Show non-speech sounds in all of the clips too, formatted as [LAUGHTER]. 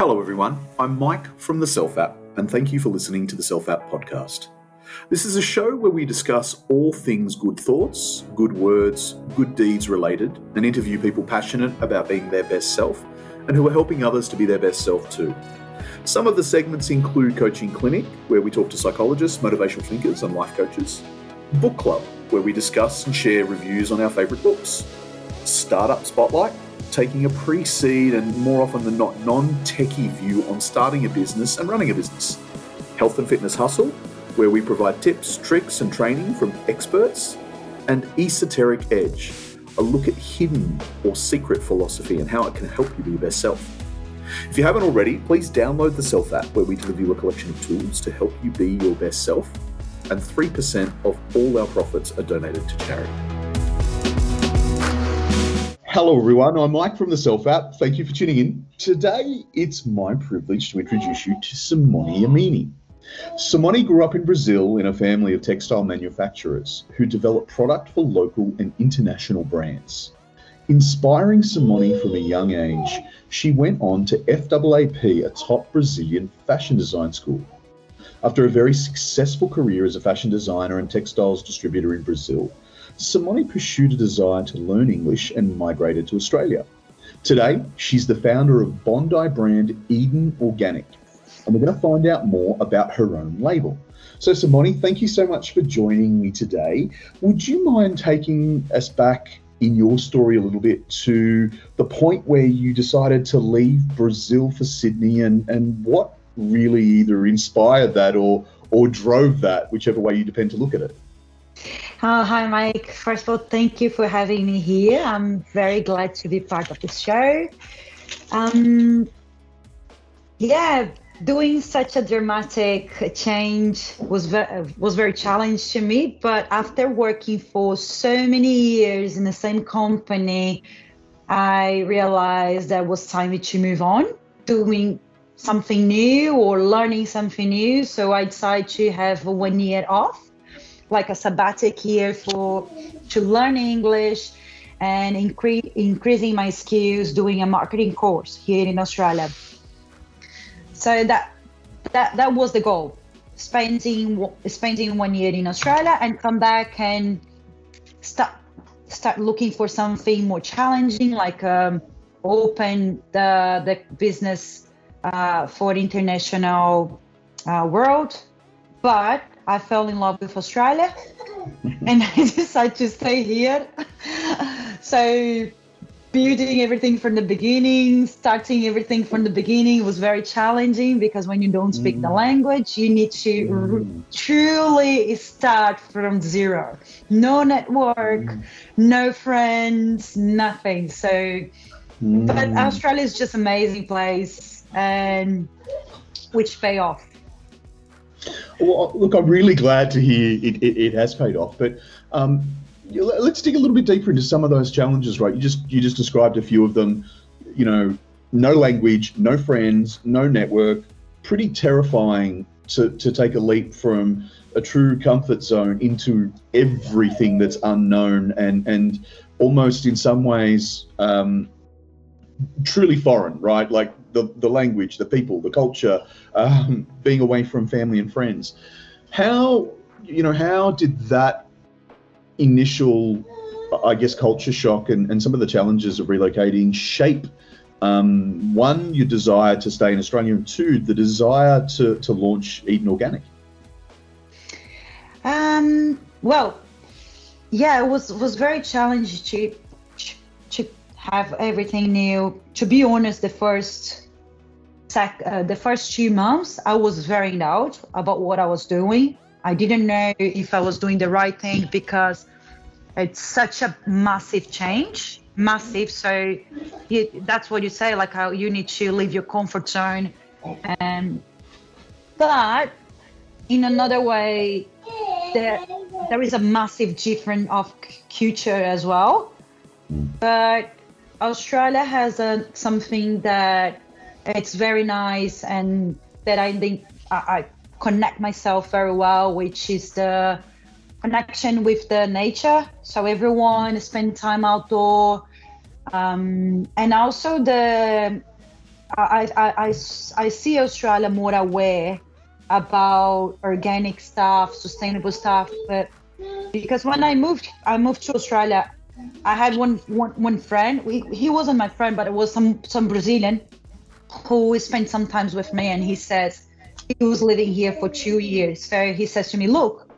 Hello, everyone. I'm Mike from the Self App, and thank you for listening to the Self App podcast. This is a show where we discuss all things good thoughts, good words, good deeds related, and interview people passionate about being their best self and who are helping others to be their best self too. Some of the segments include Coaching Clinic, where we talk to psychologists, motivational thinkers, and life coaches, Book Club, where we discuss and share reviews on our favourite books, Startup Spotlight, taking a pre seed and more often than not non techie view on starting a business and running a business, Health and Fitness Hustle, where we provide tips, tricks, and training from experts, and Esoteric Edge, a look at hidden or secret philosophy and how it can help you be your best self. If you haven't already, please download the Self app where we deliver you a collection of tools to help you be your best self, and 3% of all our profits are donated to charity. Hello, everyone. I'm Mike from the Self app. Thank you for tuning in. Today, it's my privilege to introduce you to Simone Yammine. Simone grew up in Brazil in a family of textile manufacturers who develop product for local and international brands. Inspiring Simone from a young age, she went on to FAAP, a top Brazilian fashion design school. After a very successful career as a fashion designer and textiles distributor in Brazil, Simone pursued a desire to learn English and migrated to Australia. Today, she's the founder of Bondi brand Eden Organic, and we're going to find out more about her own label. So, Simone, thank you so much for joining me today. Would you mind taking us back in your story a little bit to the point where you decided to leave Brazil for Sydney and, and what really either inspired that or or drove that, whichever way you depend to look at it? Uh, hi, Mike. First of all, thank you for having me here. I'm very glad to be part of the show. Um, yeah, doing such a dramatic change was very, was very challenging to me. But after working for so many years in the same company, I realized that it was time to move on, doing something new or learning something new. So I decided to have one year off, like a sabbatic year for to learn English and incre- increasing my skills doing a marketing course here in Australia. So that that that was the goal spending spending one year in australia and come back and start start looking for something more challenging like um, open the the business uh, for international uh, world. But i fell in love with australia and [LAUGHS] i decided to stay here so building everything from the beginning, starting everything from the beginning was very challenging because when you don't speak mm. the language, you need to mm. truly start from zero. No network, mm. no friends, nothing. So, but mm. Australia is just an amazing place and which pay off. Well, look, I'm really glad to hear it, it, it has paid off, but um, let's dig a little bit deeper into some of those challenges. Right, you just you just described a few of them. You know, no language, no friends, no network. Pretty terrifying to to take a leap from a true comfort zone into everything that's unknown and and almost in some ways um, truly foreign, right? Like the the language, the people, the culture, um, being away from family and friends. How you know how did that initial, I guess, culture shock and, and some of the challenges of relocating shape um, one, your desire to stay in Australia, and two, the desire to, to launch Eden Organic? Um, well, yeah, it was was very challenging have everything new. To be honest, the first sec, uh, the first two months, I was very in doubt about what I was doing. I didn't know if I was doing the right thing because it's such a massive change massive so you, that's what you say like how you need to leave your comfort zone and but in another way there there is a massive difference of culture as well but australia has a, something that it's very nice and that i think I, I connect myself very well which is the connection with the nature. So everyone spend time outdoor, um, and also the I, I, I, I see Australia more aware about organic stuff, sustainable stuff. But because when I moved, I moved to Australia. I had one one, one friend. We, he wasn't my friend, but it was some some Brazilian who spent some times with me, and he says he was living here for two years. So he says to me, "Look,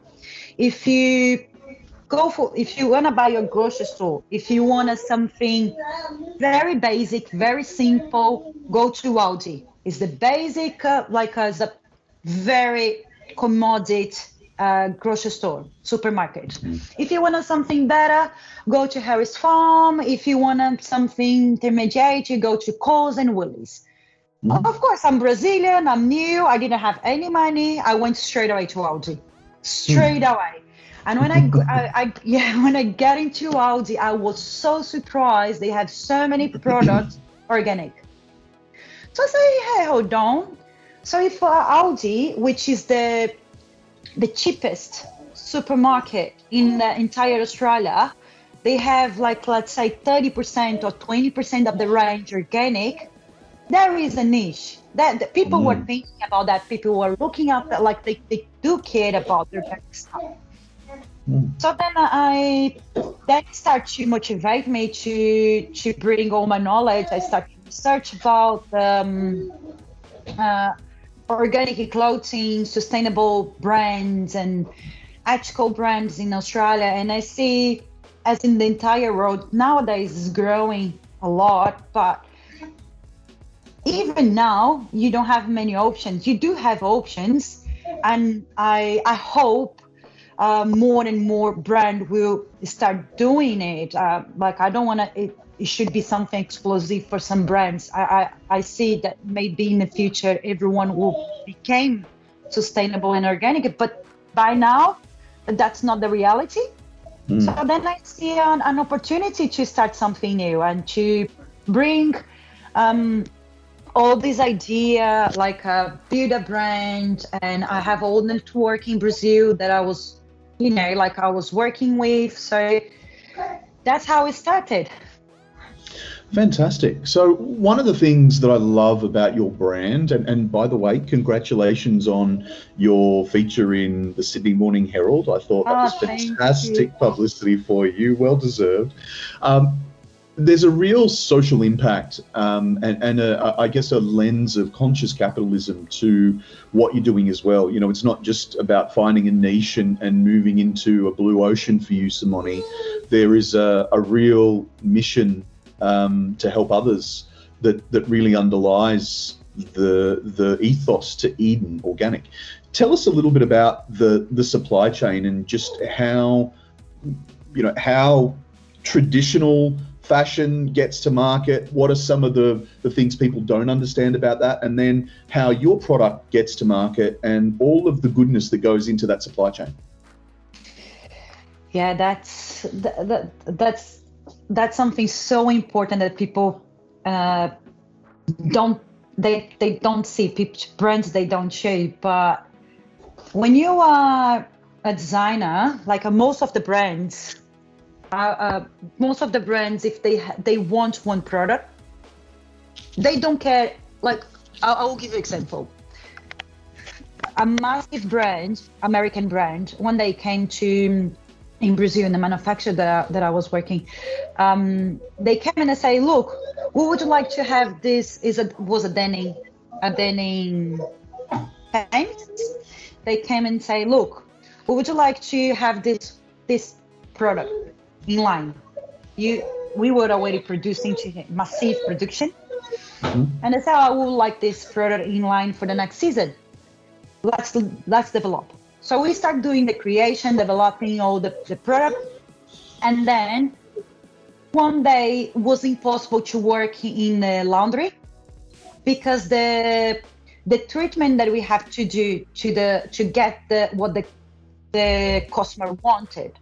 if you go for if you want to buy a grocery store if you wanna something very basic very simple go to aldi it's the basic uh, like as a very commodity uh, grocery store supermarket mm. if you want something better go to harris farm if you want something intermediate you go to coles and woolies mm. of course i'm brazilian i'm new i didn't have any money i went straight away to aldi straight mm. away and when I, I, I, yeah, [LAUGHS] when I get into Aldi, I was so surprised. They have so many products [COUGHS] organic. So I say, hey, hold on. So if uh, Aldi, which is the the cheapest supermarket in the entire Australia, they have like let's say 30% or 20% of the range organic. There is a niche that, that people mm. were thinking about that. People were looking up that like they, they do care about their stuff. So then I that started to motivate me to to bring all my knowledge. I started to research about um, uh, organic clothing, sustainable brands, and ethical brands in Australia. And I see, as in the entire world nowadays, is growing a lot. But even now, you don't have many options. You do have options, and I I hope uh, more and more brand will start doing it. Uh, like I don't want to. It, should be something explosive for some brands. I, I I see that maybe in the future everyone will become sustainable and organic, but by now that's not the reality. Mm. So then I see an, an, opportunity to start something new and to bring um, all this idea, like uh, build a brand. And I have all network in Brazil that I was you know, like I was working with. So that's how it started. Fantastic. So, one of the things that I love about your brand, and, and by the way, congratulations on your feature in the Sydney Morning Herald. I thought that oh, was fantastic publicity for you. Well deserved. Um, there's a real social impact um, and, and a, I guess a lens of conscious capitalism to what you're doing as well. You know, it's not just about finding a niche and, and moving into a blue ocean for you, Simone. There is a, a real mission um, to help others that, that really underlies the the ethos to Eden Organic. Tell us a little bit about the the supply chain and just how you know how traditional fashion gets to market? What are some of the, the things people don't understand about that? And then how your product gets to market and all of the goodness that goes into that supply chain. Yeah, that's that, that's that's something so important that people uh, don't they they don't see people, brands they don't shape But when you are a designer, like uh, most of the brands, uh, uh, most of the brands, if they they want one product, they don't care. Like I, I will give you an example. A massive brand, American brand, when they came to in Brazil in the manufacturer that I, that I was working, um, they came and they say, "Look, we would like to have this." Is a was a denim, a denim paint. They came and say, "Look, we would like to have this this product in line. You, we were already producing massive production, mm-hmm. and that's how I would like this product in line for the next season. Let's let's develop. So we start doing the creation, developing all the, the product, and then one day was impossible to work in the laundry because the the treatment that we have to do to the to get the what the the customer wanted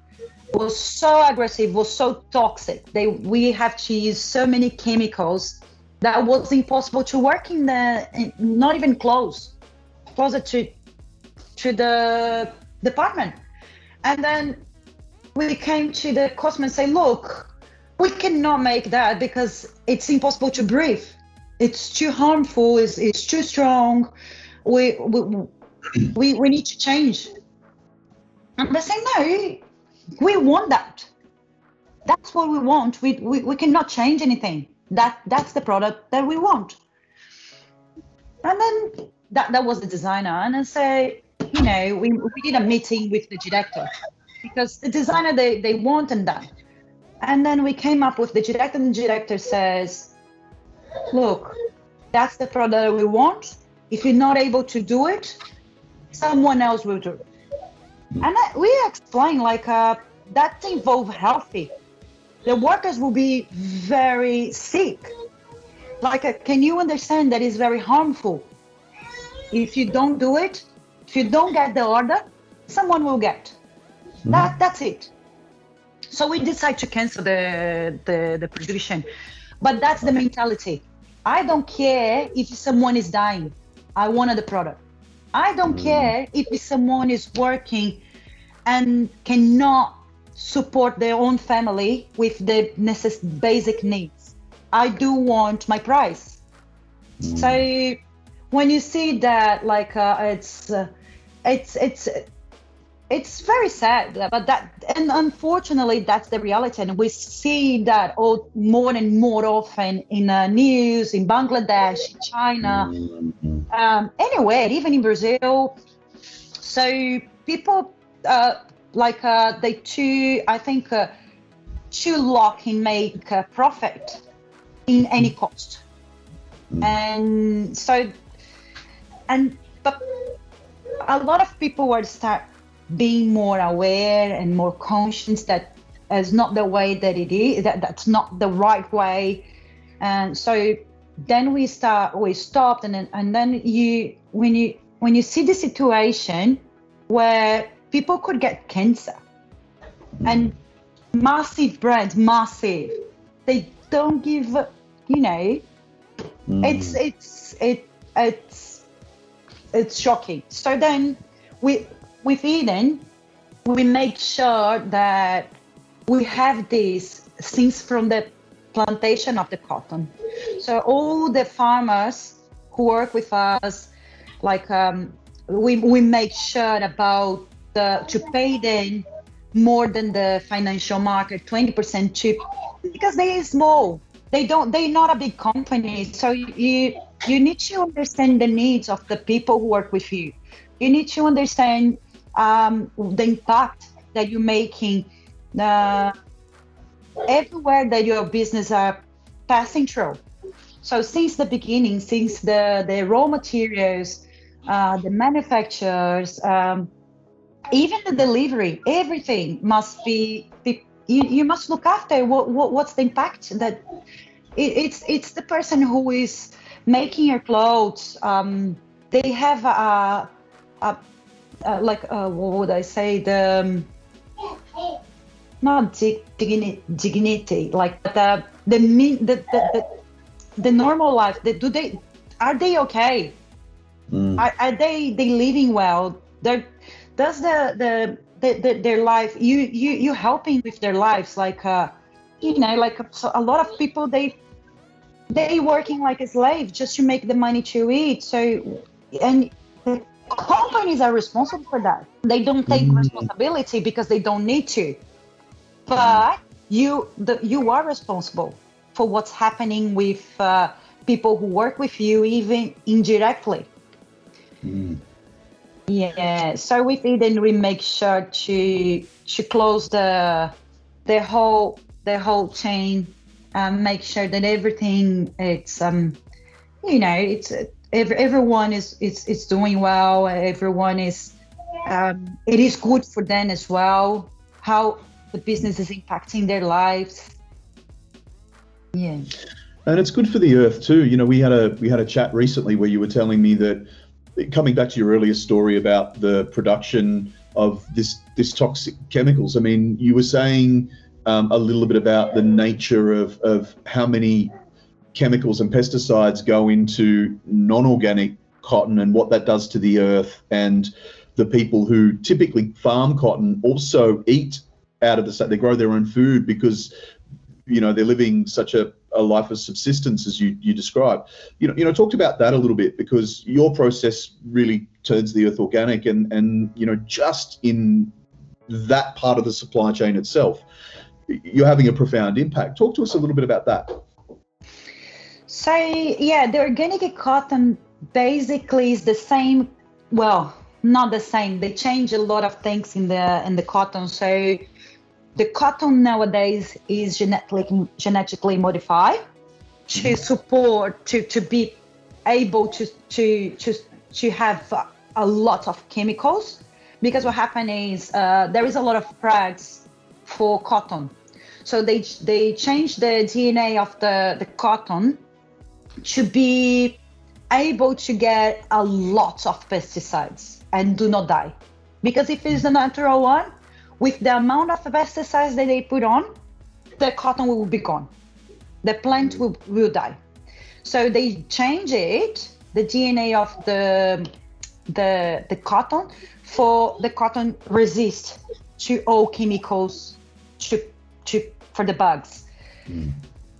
was so aggressive, was so toxic. They we have to use so many chemicals that was impossible to work in the not even close, closer to to the department. And then we came to the customer and say, look, we cannot make that because it's impossible to breathe. it's too harmful. It's, it's too strong. We, we we we need to change. And they say no. We want that. That's what we want. We, we we cannot change anything. That that's the product that we want. And then that that was the designer, and I say, you know, we we did a meeting with the director because the designer they they want and that. And then we came up with the director, and the director says, look, that's the product we want. If you're not able to do it, someone else will do it. And I, we explain like uh, that involve healthy. The workers will be very sick. Like, uh, can you understand that is very harmful? If you don't do it, if you don't get the order, someone will get. Mm. That that's it. So we decide to cancel the, the the production, but that's the mentality. I don't care if someone is dying. I wanted the product. I don't mm. care if someone is working and cannot support their own family with the necess- basic needs. I do want my price. Mm. So when you see that, like uh, it's uh, it's it's it's very sad but that and unfortunately that's the reality and we see that all more and more often in uh, news in bangladesh in china mm-hmm. um, anywhere even in brazil so people uh, like uh, they too i think uh, too lock in make a profit in any cost mm-hmm. and so and but a lot of people were start being more aware and more conscious that is not the way that it is that that's not the right way and so then we start we stopped and then and then you when you when you see the situation where people could get cancer and massive brands massive they don't give you know mm. it's it's it it's it's shocking so then we with Eden, we make sure that we have these things from the plantation of the cotton. So all the farmers who work with us, like um, we, we make sure about the, to pay them more than the financial market, 20% cheap, because they are small. They don't. They're not a big company. So you you need to understand the needs of the people who work with you. You need to understand um, the impact that you're making uh, everywhere that your business are passing through. So since the beginning, since the, the raw materials, uh, the manufacturers, um, even the delivery, everything must be, be you, you must look after what, what what's the impact that it, it's it's the person who is making your clothes. Um, they have a, a uh, like uh, what would I say the um, not dignity, dignity like the the the, the, the, the normal life the, do they are they okay mm. are, are they they living well They're, does the, the the, the, their life you you you helping with their lives like uh you know like so a lot of people they they working like a slave just to make the money to eat so and companies are responsible for that. They don't take mm-hmm. responsibility because they don't need to. But you, the, you are responsible for what's happening with uh, people who work with you, even indirectly. Mm. Yeah. So with Eden, we make sure to to close the the whole the whole chain and make sure that everything it's um you know it's every, everyone is, it's is doing well. Everyone is um, it is good for them as well. How the business is impacting their lives. Yeah. And it's good for the earth too. You know, we had a we had a chat recently where you were telling me that coming back to your earlier story about the production of this this toxic chemicals. I mean, you were saying um, a little bit about the nature of of how many chemicals and pesticides go into non-organic cotton and what that does to the earth and the people who typically farm cotton also eat out of the state, they grow their own food because you know they're living such a, a life of subsistence as you you describe. You know, you know, talked about that a little bit because your process really turns the earth organic, and and you know just in that part of the supply chain itself, you're having a profound impact. Talk to us a little bit about that. So yeah, the organic cotton basically is the same. Well, not the same. They change a lot of things in the in the cotton. So the cotton nowadays is genetically genetically modified to mm-hmm. support to to be able to to to to have a lot of chemicals because what happened is uh, there is a lot of prags for cotton so they they changed the dna of the the cotton to be able to get a lot of pesticides and do not die. Because if it's a natural one, with the amount of pesticides that they put on, the cotton will be gone. The plant will, will die. So they change it, the DNA of the the the cotton for the cotton resist to all chemicals to to for the bugs. Mm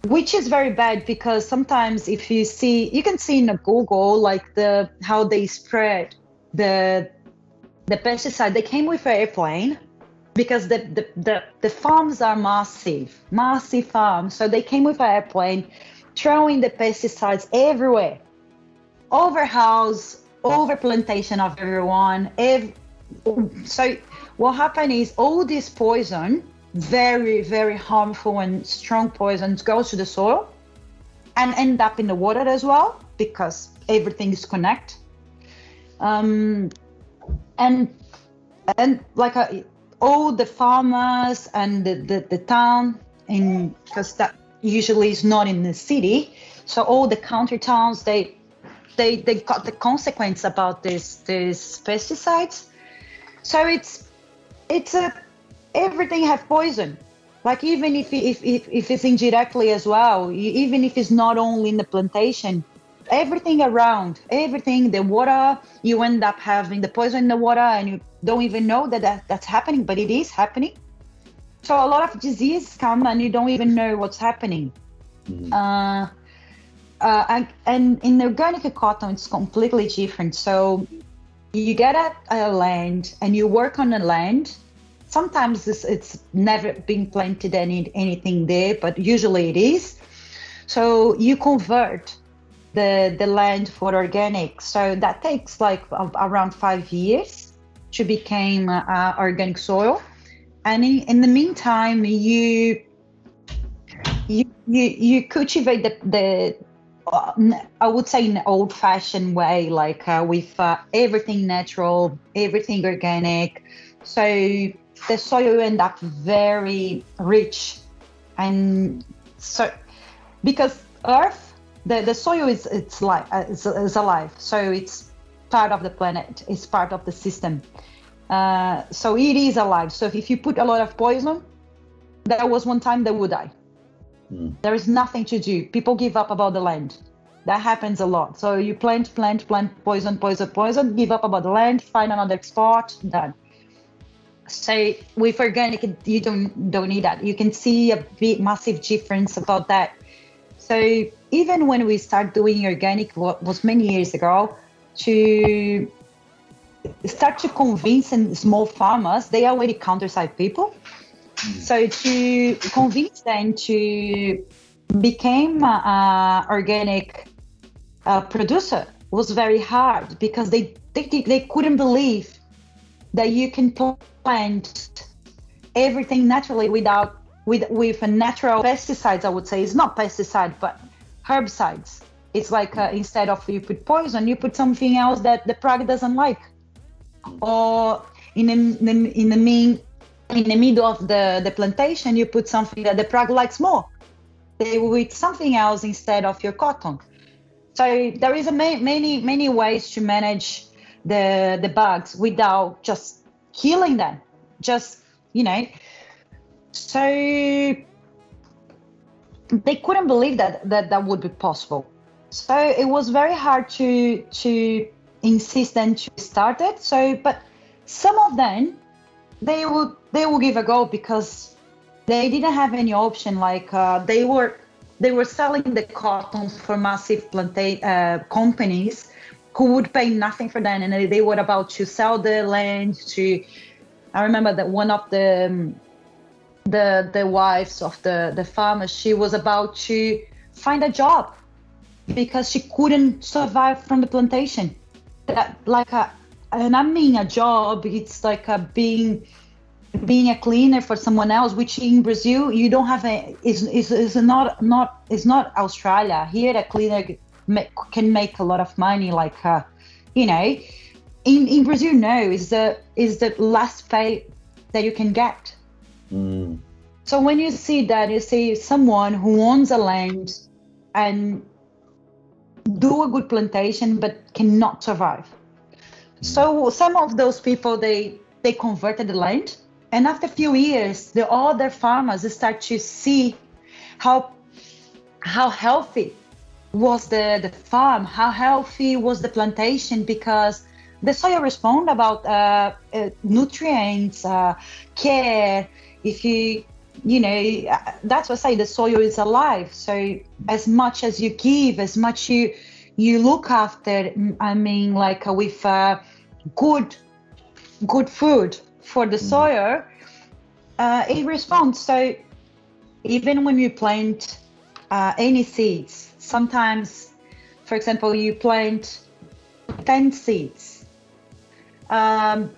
which is very bad because sometimes if you see you can see in a google like the how they spread the the pesticide. They came with an airplane because the, the the, the farms are massive massive farms. So they came with an airplane throwing the pesticides everywhere. Over house over plantation of everyone. Every, so what happened is all this poison very, very harmful and strong poisons goes to the soil and end up in the water as well because everything is connected. Um, and and like a, uh, all the farmers and the, the, the town in because that usually is not in the city so all the county towns they they they got the consequence about this these pesticides so it's it's a everything have poison. Like even if, if if if it's indirectly as well even if it's not only in the plantation everything around everything the water you end up having the poison in the water and you don't even know that, that that's happening but it is happening. So a lot of diseases come and you don't even know what's happening. Mm-hmm. uh, uh, and, and in the organic cotton it's completely different. So you get a, a land and you work on the land sometimes it's, it's never been planted any anything there, but usually it is. So you convert the the land for organic. So that takes like around five years to become uh, organic soil, and in, in the meantime you you you, you cultivate the, the uh, I would say in an old-fashioned way, like uh, with uh, everything natural, everything organic. So the soil end up very rich and so because earth the, the soil is it's life uh, is, is alive. So it's part of the planet it's part of the system. Uh, so it is alive. So if you put a lot of poison there was one time they would die. Mm. there is nothing to do. People give up about the land. That happens a lot. So you plant plant plant poison poison poison give up about the land find another spot done so with organic, you don't don't need that. You can see a big massive difference about that. So even when we start doing organic, what was many years ago, to start to convince small farmers, they are already countryside people. Mm. So to convince them to become organic uh, producer was very hard because they, they they couldn't believe that you can plant everything naturally without with with a natural pesticides. I would say it's not pesticide, but herbicides. It's like uh, instead of you put poison, you put something else that the prague doesn't like, or in the, in the mean in the middle of the, the plantation, you put something that the prague likes more. They will eat something else instead of your cotton. So there is a ma- many many ways to manage the the bugs without just killing them just you know so they couldn't believe that that that would be possible. So it was very hard to to insist and to start it. So but some of them they would they will give a go because they didn't have any option. Like uh, they were they were selling the cotton for massive planta- uh, companies who would pay nothing for that, and they were about to sell the land to. I remember that one of the um, the the wives of the the farmers, she was about to find a job because she couldn't survive from the plantation. That like a and I mean a job, it's like a being being a cleaner for someone else, which in Brazil you don't have a is is, is not not is not Australia. Here a cleaner can make a lot of money, like uh, you know. In in Brazil, no, is the is the last pay that you can get. Mm. So when you see that, you see someone who owns a land and do a good plantation but cannot survive. So some of those people they they converted the land, and after a few years, the other farmers start to see how how healthy was the the farm, how healthy was the plantation because the soil respond about uh, uh, nutrients, uh, care. If you you know that's what I say the soil is alive. So as much as you give, as much you you look after. I mean, like uh, with uh, good good food for the mm. soil, uh, it responds. So even when you plant uh, any seeds, sometimes, for example, you plant ten seeds. Um,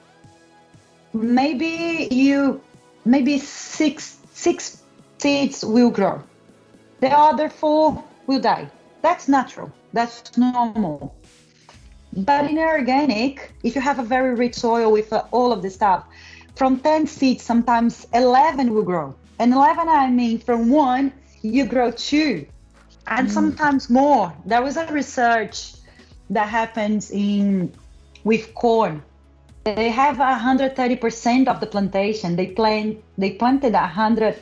maybe you maybe six six seeds will grow. The other four will die. That's natural. That's normal. But in organic, if you have a very rich soil with uh, all of the stuff, from 10 seeds, sometimes 11 will grow. And 11, I mean, from one, you grow two, and mm. sometimes more. There was a research that happens in with corn. They have 130% of the plantation. They plant they planted 100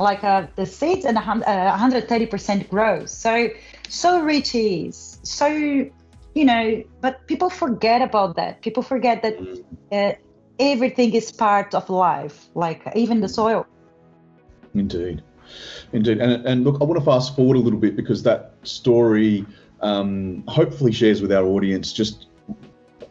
like uh, the seeds and 130% uh, grows. So so rich is so you know but people forget about that people forget that mm. uh, everything is part of life like even the soil indeed indeed and, and look i want to fast forward a little bit because that story um, hopefully shares with our audience just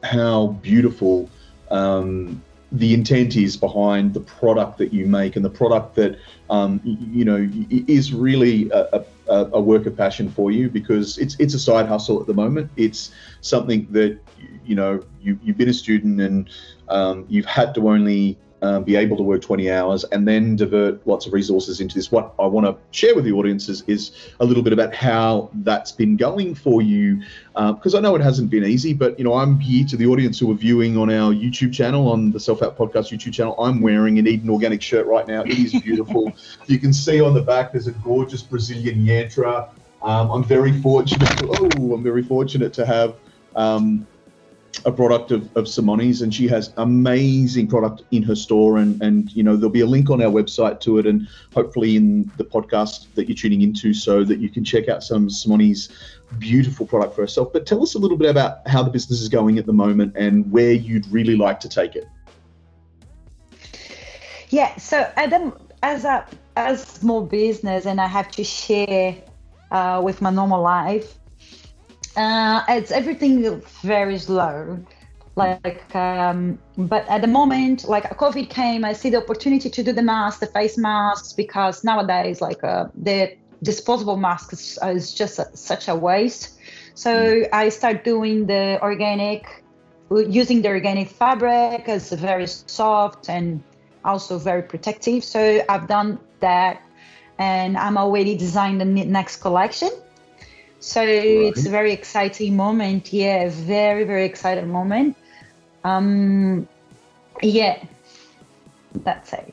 how beautiful um, the intent is behind the product that you make and the product that um, you know is really a, a, a, work of passion for you because it's it's a side hustle at the moment. It's something that you know you, you've been a student and um, you've had to only um, be able to work 20 hours and then divert lots of resources into this. What I want to share with the audiences is is a little bit about how that's been going for you, because uh, I know it hasn't been easy. But you know, I'm here to the audience who are viewing on our YouTube channel, on the Self App Podcast YouTube channel. I'm wearing an Eden Organic shirt right now. It is beautiful. [LAUGHS] you can see on the back there's a gorgeous Brazilian yantra. Um, I'm very fortunate. [LAUGHS] Oh, I'm very fortunate to have. Um, a product of, of Simone's and she has amazing product in her store and and you know there'll be a link on our website to it and hopefully in the podcast that you're tuning into so that you can check out some Simone's beautiful product for herself. But tell us a little bit about how the business is going at the moment and where you'd really like to take it. Yeah so Eden as a as small business and I have to share uh, with my normal life uh, it's everything very slow. Like um, but at the moment like covid came i see the opportunity to do the masks the face masks because nowadays like uh, the disposable masks is, just a, such a waste. So mm. i start doing the organic using the organic fabric it's very soft and also very protective. So i've done that and i'm already designing the next collection so right. it's a very exciting moment. Yeah, very very exciting moment. Um, yeah, that's it.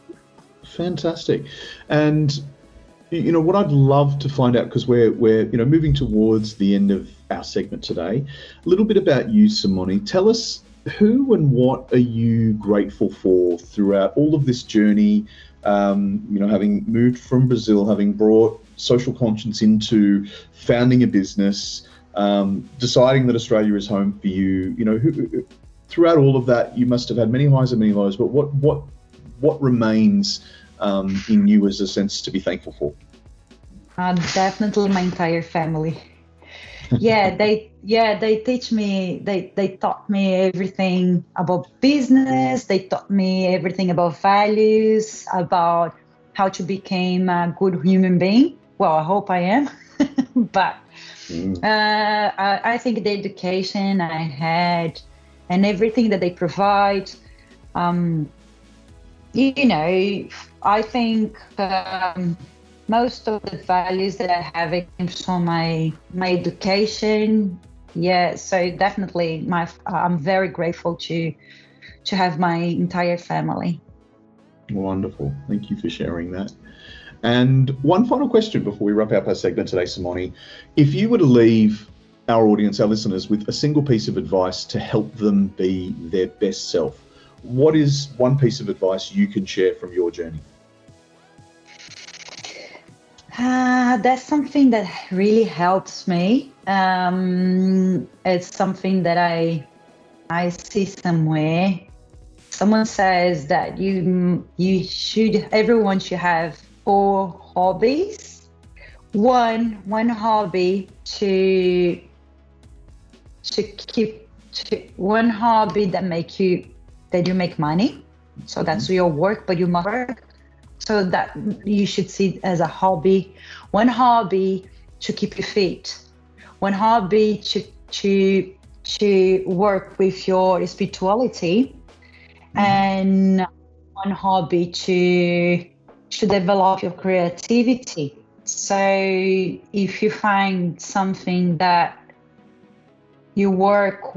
Fantastic, and you know what I'd love to find out because we're we're you know moving towards the end of our segment today. A little bit about you, Simone. Tell us who and what are you grateful for throughout all of this journey? Um, you know, having moved from Brazil, having brought social conscience into founding a business, um, deciding that Australia is home for you. You know, who, throughout all of that, you must have had many highs and many lows. But what what what remains um, in you as a sense to be thankful for? Uh, definitely my entire family. yeah, they yeah they teach me they they taught me everything about business. They taught me everything about values, about how to become a good human being. Well, I hope I am, [LAUGHS] but mm. uh, I, I think the education I had and everything that they provide. Um, you know, I think um, most of the values that I have came from my my education. Yeah, so definitely, my I'm very grateful to to have my entire family. Wonderful, thank you for sharing that. And one final question before we wrap up our segment today, Simone. If you were to leave our audience, our listeners, with a single piece of advice to help them be their best self, what is one piece of advice you can share from your journey? Uh, that's something that really helps me. Um, it's something that I I see somewhere. Someone says that you you should everyone should have four hobbies. One one hobby to to keep to, one hobby that make you that you make money. So that's mm-hmm. your work, but you must work. So that you should see as a hobby. One hobby to keep you fit. One hobby to to to work with your spirituality, mm-hmm. and one hobby to to develop your creativity. So if you find something that you work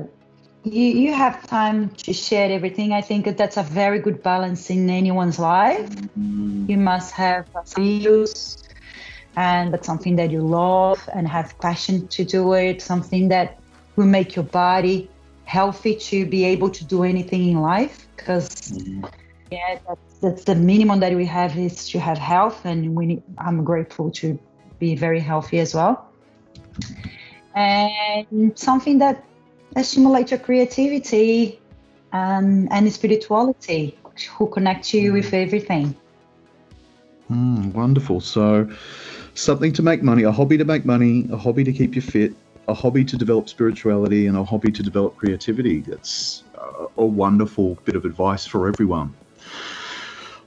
you, you have time to share everything i think that that's a very good balance in anyone's life mm-hmm. you must have skills and that's something that you love and have passion to do it something that will make your body healthy to be able to do anything in life because mm-hmm. Yeah that's, that's the minimum that we have is to have health and we need, i'm grateful to be very healthy as well and something that stimulates your creativity um, and spirituality, who connects you with everything. Mm, wonderful. So, something to make money, a hobby to make money, a hobby to keep you fit, a hobby to develop spirituality, and a hobby to develop creativity. That's a wonderful bit of advice for everyone.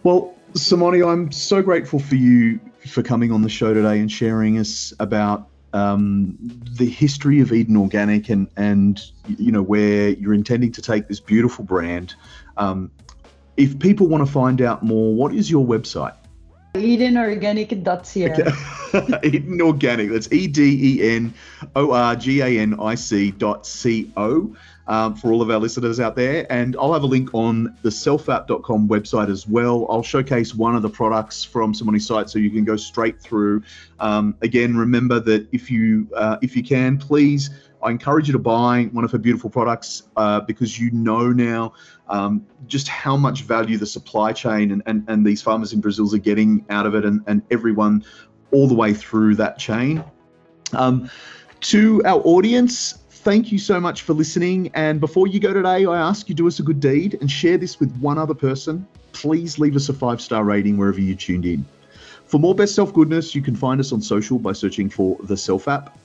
Well, Simone, I'm so grateful for you for coming on the show today and sharing us about um, the history of Eden Organic and and you know where you're intending to take this beautiful brand. Um, if people want to find out more, what is your website? EdenOrganic.co. Okay. [LAUGHS] Eden Organic. That's E D E N O R G A N I C dot C O um, for all of our listeners out there. And I'll have a link on the selfapp.com website as well. I'll showcase one of the products from Simone's site so you can go straight through. Um, again, remember that if you uh, if you can, please. I encourage you to buy one of her beautiful products uh, because you know now um, just how much value the supply chain and, and, and these farmers in Brazil are getting out of it and, and everyone all the way through that chain. Um, to our audience, thank you so much for listening. And before you go today, I ask you do us a good deed and share this with one other person. Please leave us a five star rating wherever you tuned in. For more best self goodness, you can find us on social by searching for the Self App.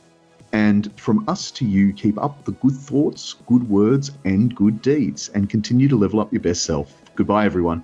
And from us to you, keep up the good thoughts, good words, and good deeds, and continue to level up your best self. Goodbye, everyone.